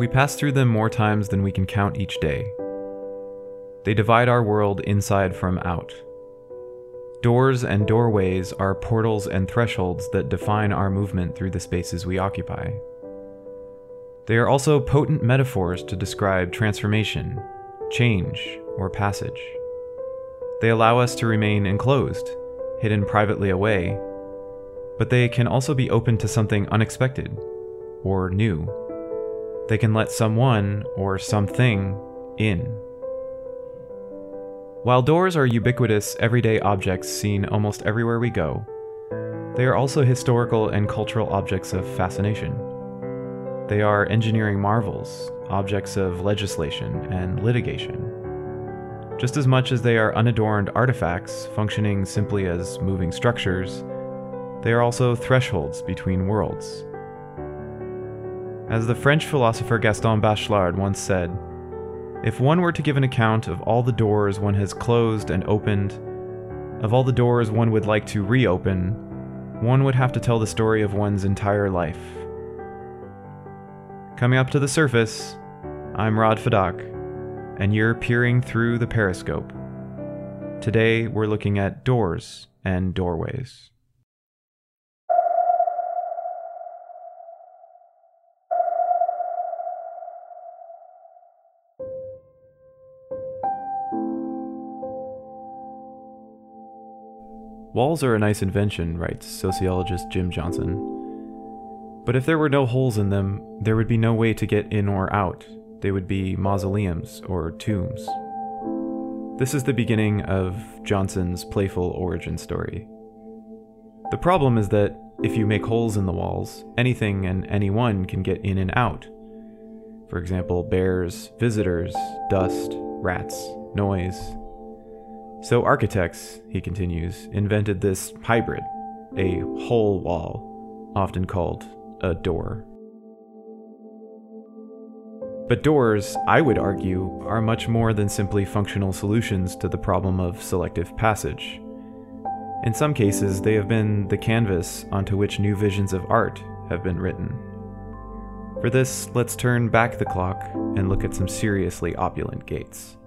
We pass through them more times than we can count each day. They divide our world inside from out. Doors and doorways are portals and thresholds that define our movement through the spaces we occupy. They are also potent metaphors to describe transformation, change, or passage. They allow us to remain enclosed, hidden privately away, but they can also be open to something unexpected or new. They can let someone or something in. While doors are ubiquitous, everyday objects seen almost everywhere we go, they are also historical and cultural objects of fascination. They are engineering marvels, objects of legislation and litigation. Just as much as they are unadorned artifacts functioning simply as moving structures, they are also thresholds between worlds. As the French philosopher Gaston Bachelard once said, if one were to give an account of all the doors one has closed and opened, of all the doors one would like to reopen, one would have to tell the story of one's entire life. Coming up to the surface, I'm Rod Fadak, and you're peering through the periscope. Today, we're looking at doors and doorways. Walls are a nice invention, writes sociologist Jim Johnson. But if there were no holes in them, there would be no way to get in or out. They would be mausoleums or tombs. This is the beginning of Johnson's playful origin story. The problem is that if you make holes in the walls, anything and anyone can get in and out. For example, bears, visitors, dust, rats, noise, so architects, he continues, invented this hybrid, a whole wall, often called a door. But doors, I would argue, are much more than simply functional solutions to the problem of selective passage. In some cases, they have been the canvas onto which new visions of art have been written. For this, let's turn back the clock and look at some seriously opulent gates.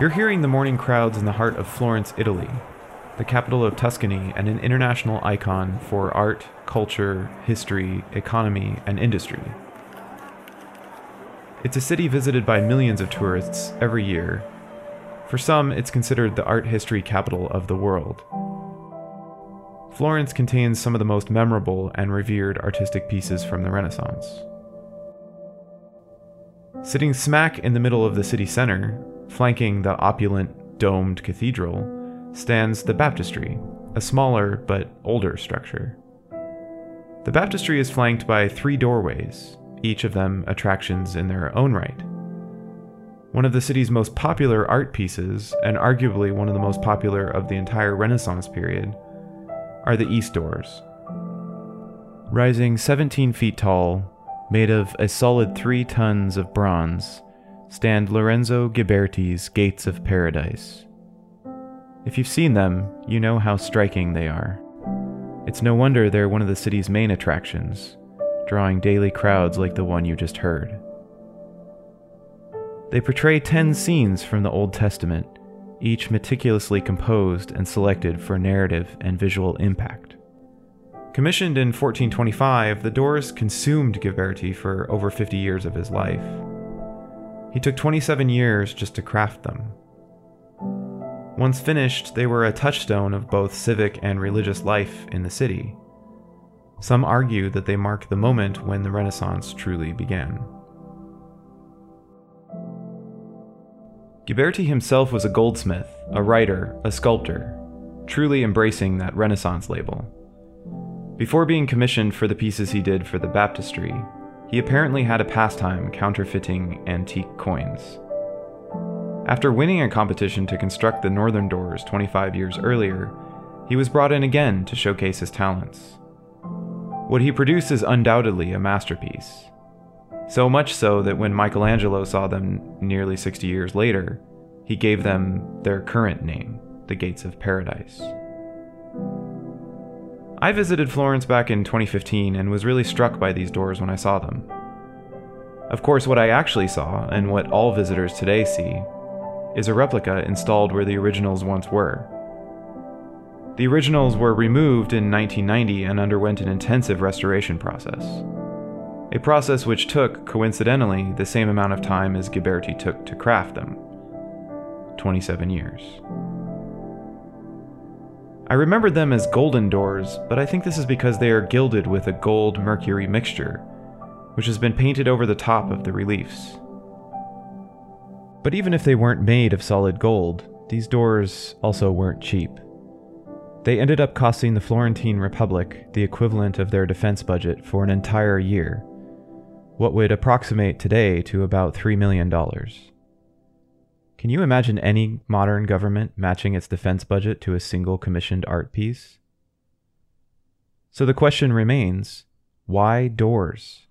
You're hearing the morning crowds in the heart of Florence, Italy, the capital of Tuscany and an international icon for art, culture, history, economy, and industry. It's a city visited by millions of tourists every year. For some, it's considered the art history capital of the world. Florence contains some of the most memorable and revered artistic pieces from the Renaissance. Sitting smack in the middle of the city center, Flanking the opulent, domed cathedral stands the baptistry, a smaller but older structure. The baptistry is flanked by three doorways, each of them attractions in their own right. One of the city's most popular art pieces, and arguably one of the most popular of the entire Renaissance period, are the east doors. Rising 17 feet tall, made of a solid 3 tons of bronze, stand Lorenzo Ghiberti's Gates of Paradise. If you've seen them, you know how striking they are. It's no wonder they're one of the city's main attractions, drawing daily crowds like the one you just heard. They portray ten scenes from the Old Testament, each meticulously composed and selected for narrative and visual impact. Commissioned in 1425, the doors consumed Ghiberti for over 50 years of his life. He took 27 years just to craft them. Once finished, they were a touchstone of both civic and religious life in the city. Some argue that they mark the moment when the Renaissance truly began. Ghiberti himself was a goldsmith, a writer, a sculptor, truly embracing that Renaissance label. Before being commissioned for the pieces he did for the baptistry, he apparently had a pastime counterfeiting antique coins. After winning a competition to construct the northern doors 25 years earlier, he was brought in again to showcase his talents. What he produced is undoubtedly a masterpiece. So much so that when Michelangelo saw them nearly 60 years later, he gave them their current name, the Gates of Paradise. I visited Florence back in 2015 and was really struck by these doors when I saw them. Of course, what I actually saw, and what all visitors today see, is a replica installed where the originals once were. The originals were removed in 1990 and underwent an intensive restoration process. A process which took, coincidentally, the same amount of time as Ghiberti took to craft them 27 years. I remembered them as golden doors, but I think this is because they are gilded with a gold mercury mixture, which has been painted over the top of the reliefs. But even if they weren't made of solid gold, these doors also weren't cheap. They ended up costing the Florentine Republic the equivalent of their defense budget for an entire year, what would approximate today to about $3 million. Can you imagine any modern government matching its defense budget to a single commissioned art piece? So the question remains why doors?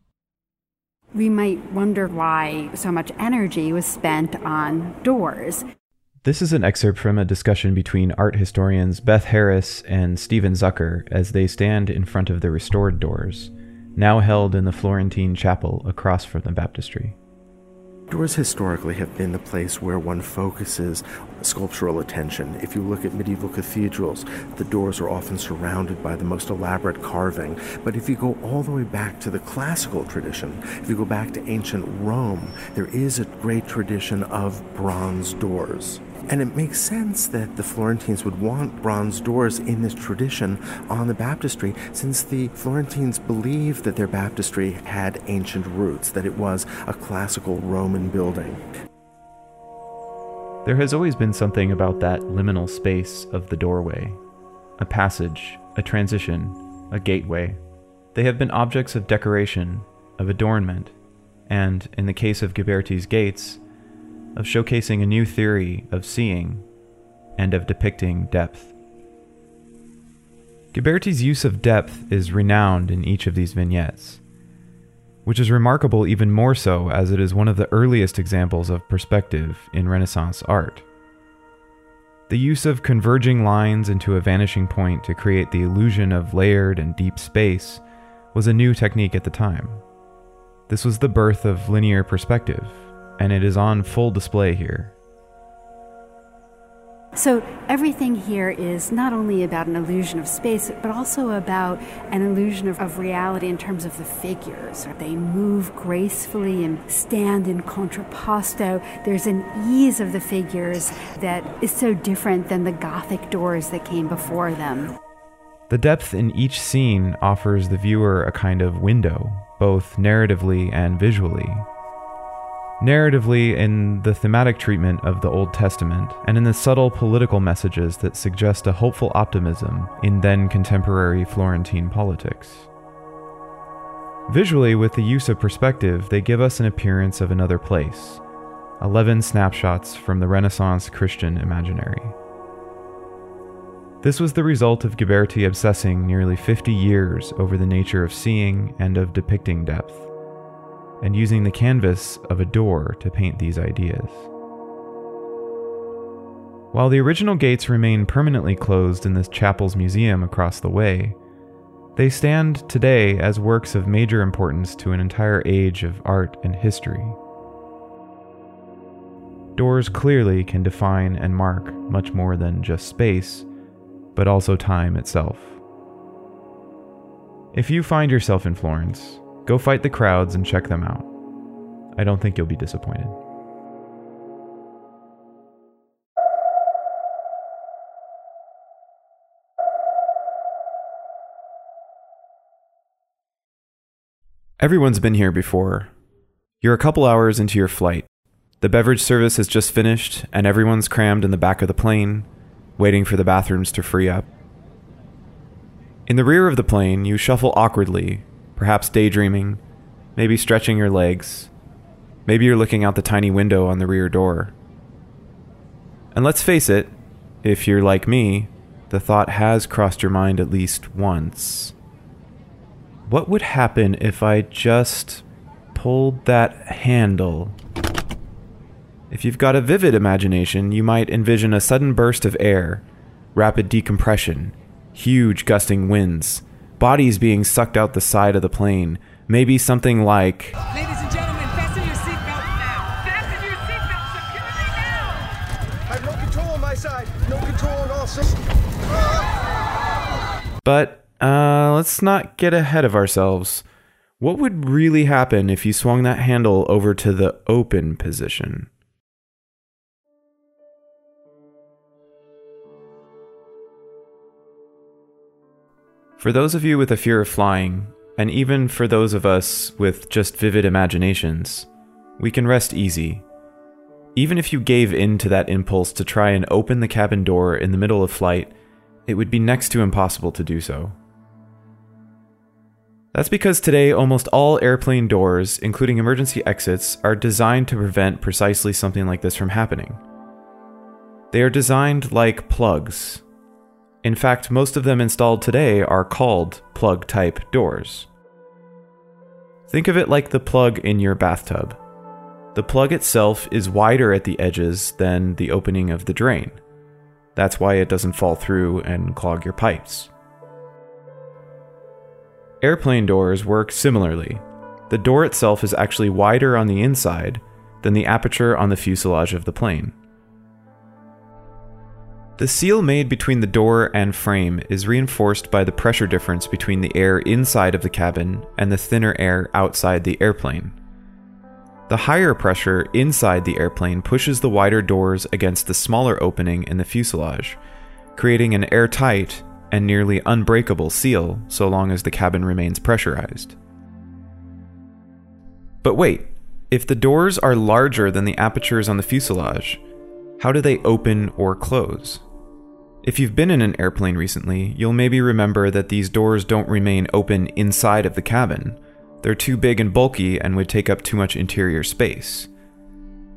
We might wonder why so much energy was spent on doors. This is an excerpt from a discussion between art historians Beth Harris and Steven Zucker as they stand in front of the restored doors, now held in the Florentine chapel across from the baptistry. Doors historically have been the place where one focuses sculptural attention. If you look at medieval cathedrals, the doors are often surrounded by the most elaborate carving. But if you go all the way back to the classical tradition, if you go back to ancient Rome, there is a great tradition of bronze doors. And it makes sense that the Florentines would want bronze doors in this tradition on the baptistry, since the Florentines believed that their baptistry had ancient roots, that it was a classical Roman building. There has always been something about that liminal space of the doorway a passage, a transition, a gateway. They have been objects of decoration, of adornment, and, in the case of Ghiberti's gates, of showcasing a new theory of seeing and of depicting depth. Ghiberti's use of depth is renowned in each of these vignettes, which is remarkable even more so as it is one of the earliest examples of perspective in Renaissance art. The use of converging lines into a vanishing point to create the illusion of layered and deep space was a new technique at the time. This was the birth of linear perspective, and it is on full display here. So, everything here is not only about an illusion of space, but also about an illusion of, of, reality in terms of the figures. They move gracefully and stand in contrapposto. There's an ease of the figures that is so different than the Gothic doors that came before them. The depth in each scene offers the viewer a kind of window, both narratively and visually, narratively in the thematic treatment of the Old Testament, and in the subtle political messages that suggest a hopeful optimism in then contemporary Florentine politics. Visually, with the use of perspective, they give us an appearance of another place 11 snapshots from the Renaissance Christian imaginary. This was the result of Ghiberti obsessing nearly 50 years over the nature of seeing and of depicting depth and using the canvas of a door to paint these ideas. While the original gates remain permanently closed in the chapel's museum across the way, they stand today as works of major importance to an entire age of art and history. Doors clearly can define and mark much more than just space, but also time itself. If you find yourself in Florence, Go fight the crowds and check them out. I don't think you'll be disappointed. Everyone's been here before. You're a couple hours into your flight. The beverage service has just finished, and everyone's crammed in the back of the plane, waiting for the bathrooms to free up. In the rear of the plane, you shuffle awkwardly perhaps daydreaming, maybe stretching your legs. Maybe you're looking out the tiny window on the rear door. And let's face it, if you're like me, the thought has crossed your mind at least once. What would happen if I just pulled that handle? If you've got a vivid imagination, you might envision a sudden burst of air, rapid decompression, huge gusting winds, bodies being sucked out the side of the plane, maybe something like Ladies and gentlemen, fasten your seatbelts now. Fasten your seatbelts securely now. I have no control on my side. No control on all systems. But uh, let's not get ahead of ourselves. What would really happen if you swung that handle over to the open position? For those of you with a fear of flying, and even for those of us with just vivid imaginations, we can rest easy. Even if you gave in to that impulse to try and open the cabin door in the middle of flight, it would be next to impossible to do so. That's because today almost all airplane doors, including emergency exits, are designed to prevent precisely something like this from happening. They are designed like plugs. In fact, most of them installed today are called plug type doors. Think of it like the plug in your bathtub. The plug itself is wider at the edges than the opening of the drain. That's why it doesn't fall through and clog your pipes. Airplane doors work similarly. The door itself is actually wider on the inside than the aperture on the fuselage of the plane. The seal made between the door and frame is reinforced by the pressure difference between the air inside of the cabin and the thinner air outside the airplane. The higher pressure inside the airplane pushes the wider doors against the smaller opening in the fuselage, creating an airtight and nearly unbreakable seal so long as the cabin remains pressurized. But wait, if the doors are larger than the apertures on the fuselage, how do they open or close? If you've been in an airplane recently, you'll maybe remember that these doors don't remain open inside of the cabin. They're too big and bulky and would take up too much interior space.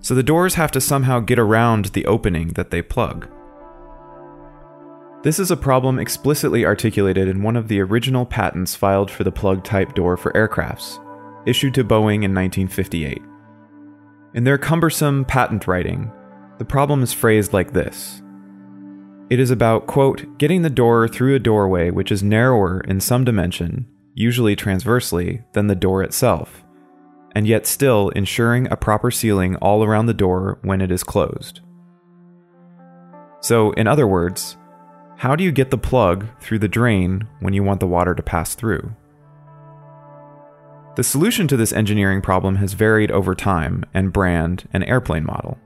So the doors have to somehow get around the opening that they plug. This is a problem explicitly articulated in one of the original patents filed for the plug type door for aircrafts, issued to Boeing in 1958. In their cumbersome patent writing, the problem is phrased like this It is about, quote, getting the door through a doorway which is narrower in some dimension, usually transversely, than the door itself, and yet still ensuring a proper sealing all around the door when it is closed. So, in other words, how do you get the plug through the drain when you want the water to pass through? The solution to this engineering problem has varied over time and brand and airplane model.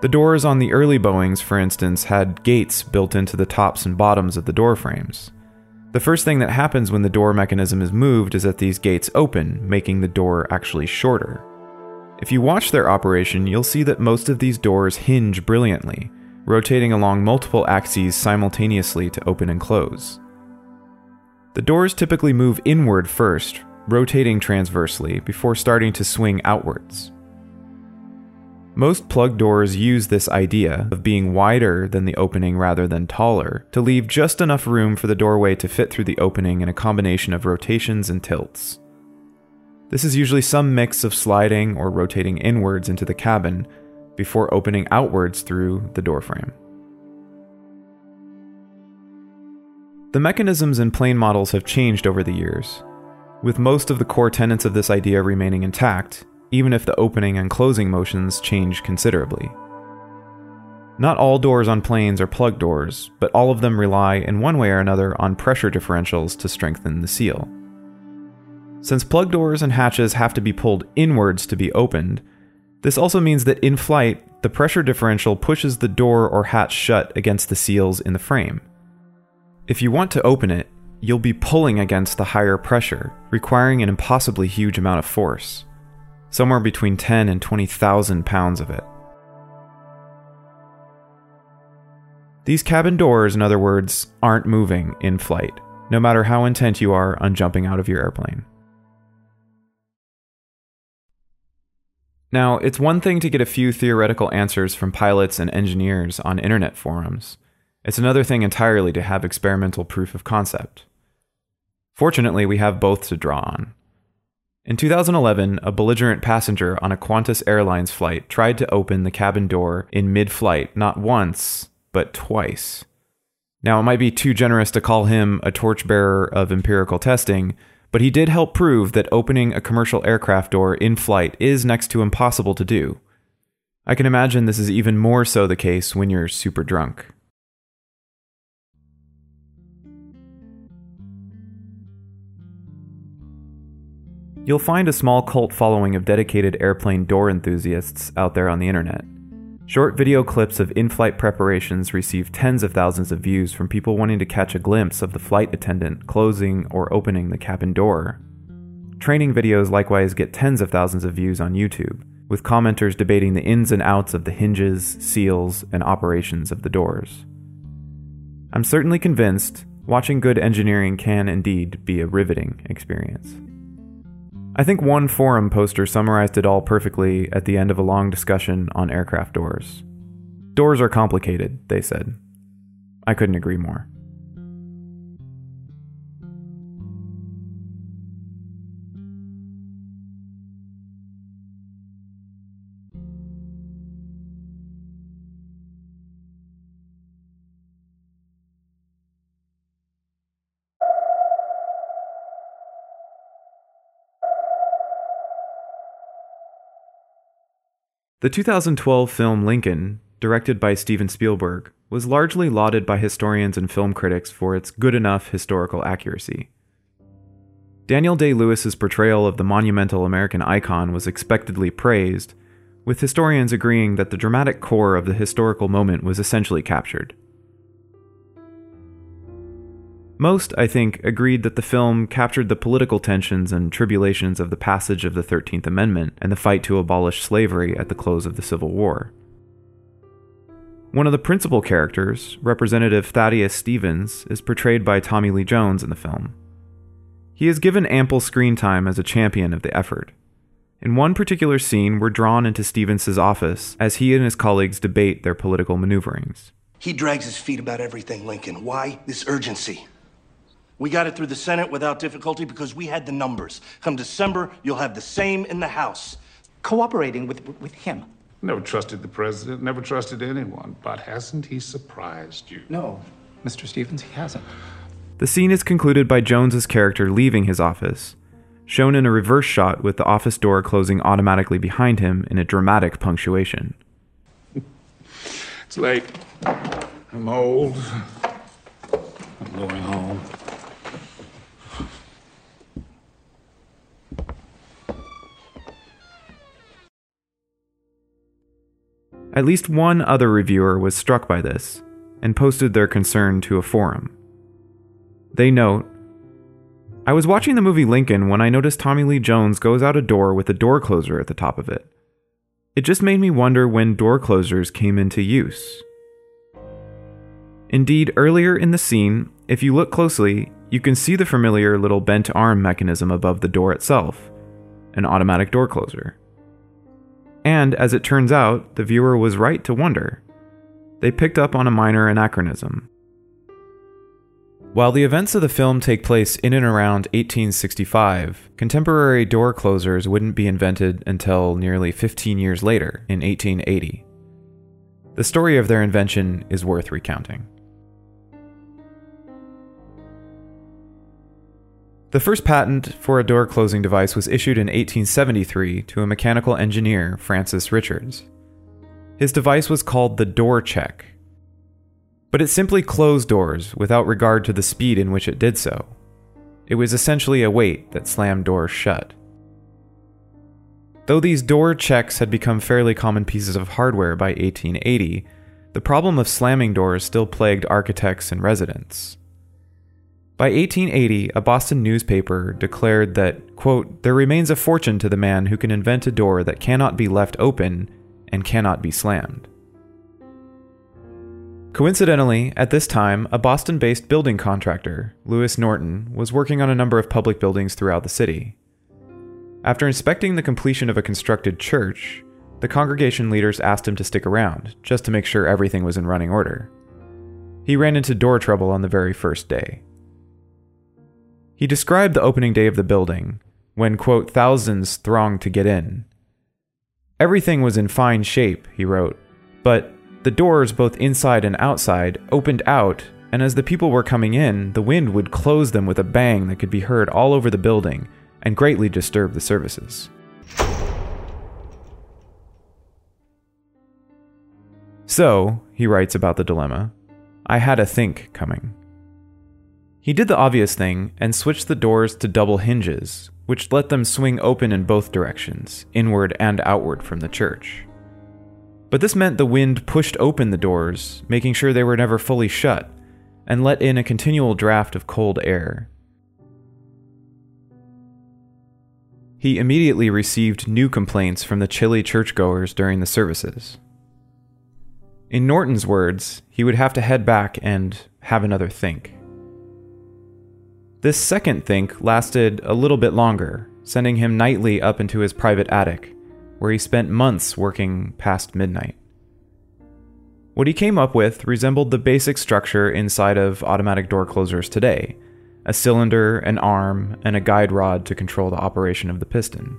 The doors on the early Boeings, for instance, had gates built into the tops and bottoms of the door frames. The first thing that happens when the door mechanism is moved is that these gates open, making the door actually shorter. If you watch their operation, you'll see that most of these doors hinge brilliantly, rotating along multiple axes simultaneously to open and close. The doors typically move inward first, rotating transversely, before starting to swing outwards. Most plug doors use this idea of being wider than the opening rather than taller to leave just enough room for the doorway to fit through the opening in a combination of rotations and tilts. This is usually some mix of sliding or rotating inwards into the cabin before opening outwards through the doorframe. The mechanisms in plane models have changed over the years, with most of the core tenets of this idea remaining intact, even if the opening and closing motions change considerably. Not all doors on planes are plug doors, but all of them rely in one way or another on pressure differentials to strengthen the seal. Since plug doors and hatches have to be pulled inwards to be opened, this also means that in flight, the pressure differential pushes the door or hatch shut against the seals in the frame. If you want to open it, you'll be pulling against the higher pressure, requiring an impossibly huge amount of force, somewhere between 10 and 20,000 pounds of it. These cabin doors, in other words, aren't moving in flight, no matter how intent you are on jumping out of your airplane. Now, it's one thing to get a few theoretical answers from pilots and engineers on internet forums. It's another thing entirely to have experimental proof of concept. Fortunately, we have both to draw on. In 2011, a belligerent passenger on a Qantas Airlines flight tried to open the cabin door in mid flight not once, but twice. Now, it might be too generous to call him a torchbearer of empirical testing, but he did help prove that opening a commercial aircraft door in flight is next to impossible to do. I can imagine this is even more so the case when you're super drunk. You'll find a small cult following of dedicated airplane door enthusiasts out there on the internet. Short video clips of in flight preparations receive tens of thousands of views from people wanting to catch a glimpse of the flight attendant closing or opening the cabin door. Training videos likewise get tens of thousands of views on YouTube, with commenters debating the ins and outs of the hinges, seals, and operations of the doors. I'm certainly convinced watching good engineering can indeed be a riveting experience. I think one forum poster summarized it all perfectly at the end of a long discussion on aircraft doors. Doors are complicated, they said. I couldn't agree more. The 2012 film Lincoln, directed by Steven Spielberg, was largely lauded by historians and film critics for its good enough historical accuracy. Daniel Day Lewis's portrayal of the monumental American icon was expectedly praised, with historians agreeing that the dramatic core of the historical moment was essentially captured. Most, I think, agreed that the film captured the political tensions and tribulations of the passage of the 13th Amendment and the fight to abolish slavery at the close of the Civil War. One of the principal characters, Representative Thaddeus Stevens, is portrayed by Tommy Lee Jones in the film. He is given ample screen time as a champion of the effort. In one particular scene, we're drawn into Stevens' office as he and his colleagues debate their political maneuverings. He drags his feet about everything, Lincoln. Why this urgency? We got it through the Senate without difficulty because we had the numbers. Come December, you'll have the same in the House. Cooperating with, with him. Never trusted the president, never trusted anyone, but hasn't he surprised you? No, Mr. Stevens, he hasn't. The scene is concluded by Jones's character leaving his office, shown in a reverse shot with the office door closing automatically behind him in a dramatic punctuation. It's late. I'm old. I'm going home. At least one other reviewer was struck by this and posted their concern to a forum. They note I was watching the movie Lincoln when I noticed Tommy Lee Jones goes out a door with a door closer at the top of it. It just made me wonder when door closers came into use. Indeed, earlier in the scene, if you look closely, you can see the familiar little bent arm mechanism above the door itself an automatic door closer. And as it turns out, the viewer was right to wonder. They picked up on a minor anachronism. While the events of the film take place in and around 1865, contemporary door closers wouldn't be invented until nearly 15 years later, in 1880. The story of their invention is worth recounting. The first patent for a door closing device was issued in 1873 to a mechanical engineer, Francis Richards. His device was called the door check, but it simply closed doors without regard to the speed in which it did so. It was essentially a weight that slammed doors shut. Though these door checks had become fairly common pieces of hardware by 1880, the problem of slamming doors still plagued architects and residents. By 1880, a Boston newspaper declared that, quote, there remains a fortune to the man who can invent a door that cannot be left open and cannot be slammed. Coincidentally, at this time, a Boston based building contractor, Lewis Norton, was working on a number of public buildings throughout the city. After inspecting the completion of a constructed church, the congregation leaders asked him to stick around, just to make sure everything was in running order. He ran into door trouble on the very first day. He described the opening day of the building, when, quote, thousands thronged to get in. Everything was in fine shape, he wrote, but the doors, both inside and outside, opened out, and as the people were coming in, the wind would close them with a bang that could be heard all over the building and greatly disturb the services. So, he writes about the dilemma, I had a think coming. He did the obvious thing and switched the doors to double hinges, which let them swing open in both directions, inward and outward from the church. But this meant the wind pushed open the doors, making sure they were never fully shut, and let in a continual draft of cold air. He immediately received new complaints from the chilly churchgoers during the services. In Norton's words, he would have to head back and have another think. This second think lasted a little bit longer, sending him nightly up into his private attic, where he spent months working past midnight. What he came up with resembled the basic structure inside of automatic door closers today a cylinder, an arm, and a guide rod to control the operation of the piston.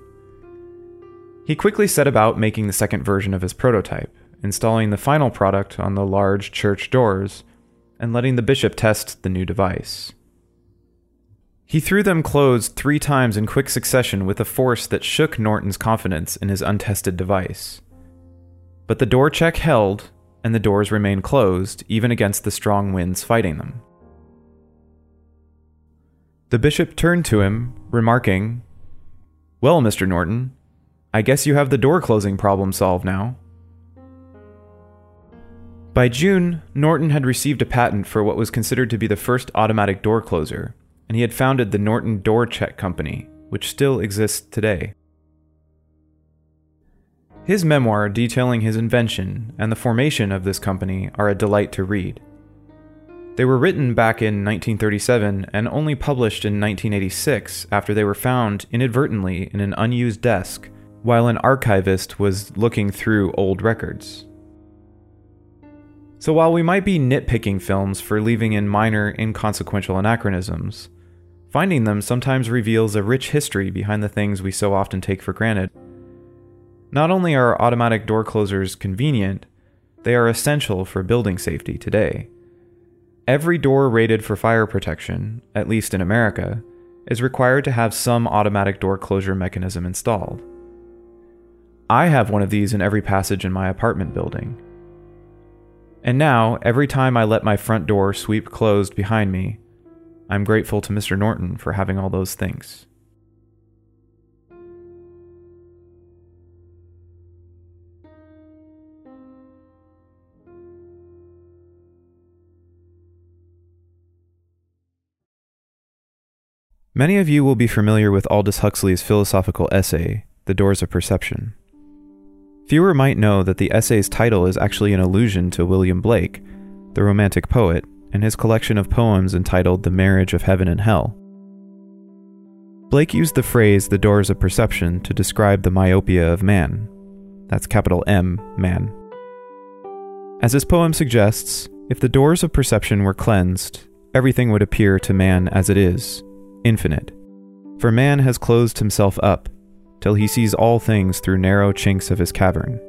He quickly set about making the second version of his prototype, installing the final product on the large church doors, and letting the bishop test the new device. He threw them closed three times in quick succession with a force that shook Norton's confidence in his untested device. But the door check held, and the doors remained closed, even against the strong winds fighting them. The bishop turned to him, remarking, Well, Mr. Norton, I guess you have the door closing problem solved now. By June, Norton had received a patent for what was considered to be the first automatic door closer, and he had founded the Norton Door Check Company, which still exists today. His memoir detailing his invention and the formation of this company are a delight to read. They were written back in 1937 and only published in 1986 after they were found inadvertently in an unused desk while an archivist was looking through old records. So while we might be nitpicking films for leaving in minor, inconsequential anachronisms, finding them sometimes reveals a rich history behind the things we so often take for granted. Not only are automatic door closers convenient, they are essential for building safety today. Every door rated for fire protection, at least in America, is required to have some automatic door closure mechanism installed. I have one of these in every passage in my apartment building. And now, every time I let my front door sweep closed behind me, I'm grateful to Mr. Norton for having all those things. Many of you will be familiar with Aldous Huxley's philosophical essay, The Doors of Perception. Fewer might know that the essay's title is actually an allusion to William Blake, the Romantic poet, and his collection of poems entitled The Marriage of Heaven and Hell. Blake used the phrase the doors of perception to describe the myopia of man. That's capital M, man. As his poem suggests, if the doors of perception were cleansed, everything would appear to man as it is, infinite. For man has closed himself up, till he sees all things through narrow chinks of his cavern.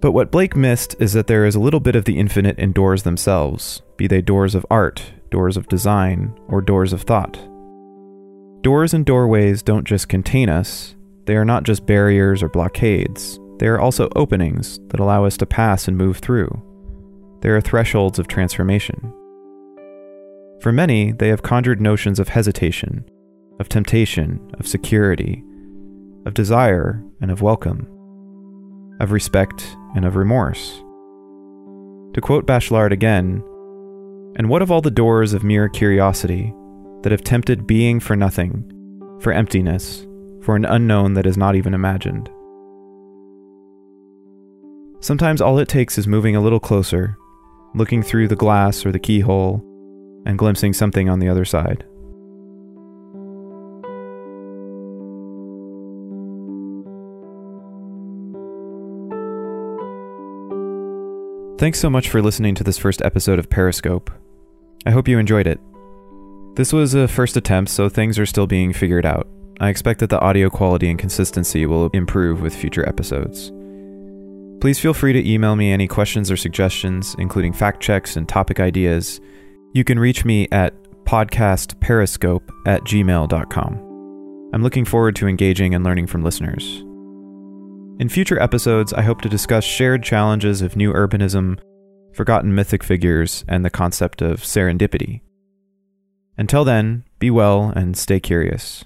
But what Blake missed is that there is a little bit of the infinite in doors themselves, be they doors of art, doors of design, or doors of thought. Doors and doorways don't just contain us, they are not just barriers or blockades, they are also openings that allow us to pass and move through. They are thresholds of transformation. For many, they have conjured notions of hesitation, of temptation, of security, of desire, and of welcome, of respect and of remorse. To quote Bachelard again, and what of all the doors of mere curiosity that have tempted being for nothing, for emptiness, for an unknown that is not even imagined? Sometimes all it takes is moving a little closer, looking through the glass or the keyhole, and glimpsing something on the other side. Thanks so much for listening to this first episode of Periscope. I hope you enjoyed it. This was a first attempt, so things are still being figured out. I expect that the audio quality and consistency will improve with future episodes. Please feel free to email me any questions or suggestions, including fact checks and topic ideas. You can reach me at podcastperiscope at gmail.com. I'm looking forward to engaging and learning from listeners. In future episodes, I hope to discuss shared challenges of new urbanism, forgotten mythic figures, and the concept of serendipity. Until then, be well and stay curious.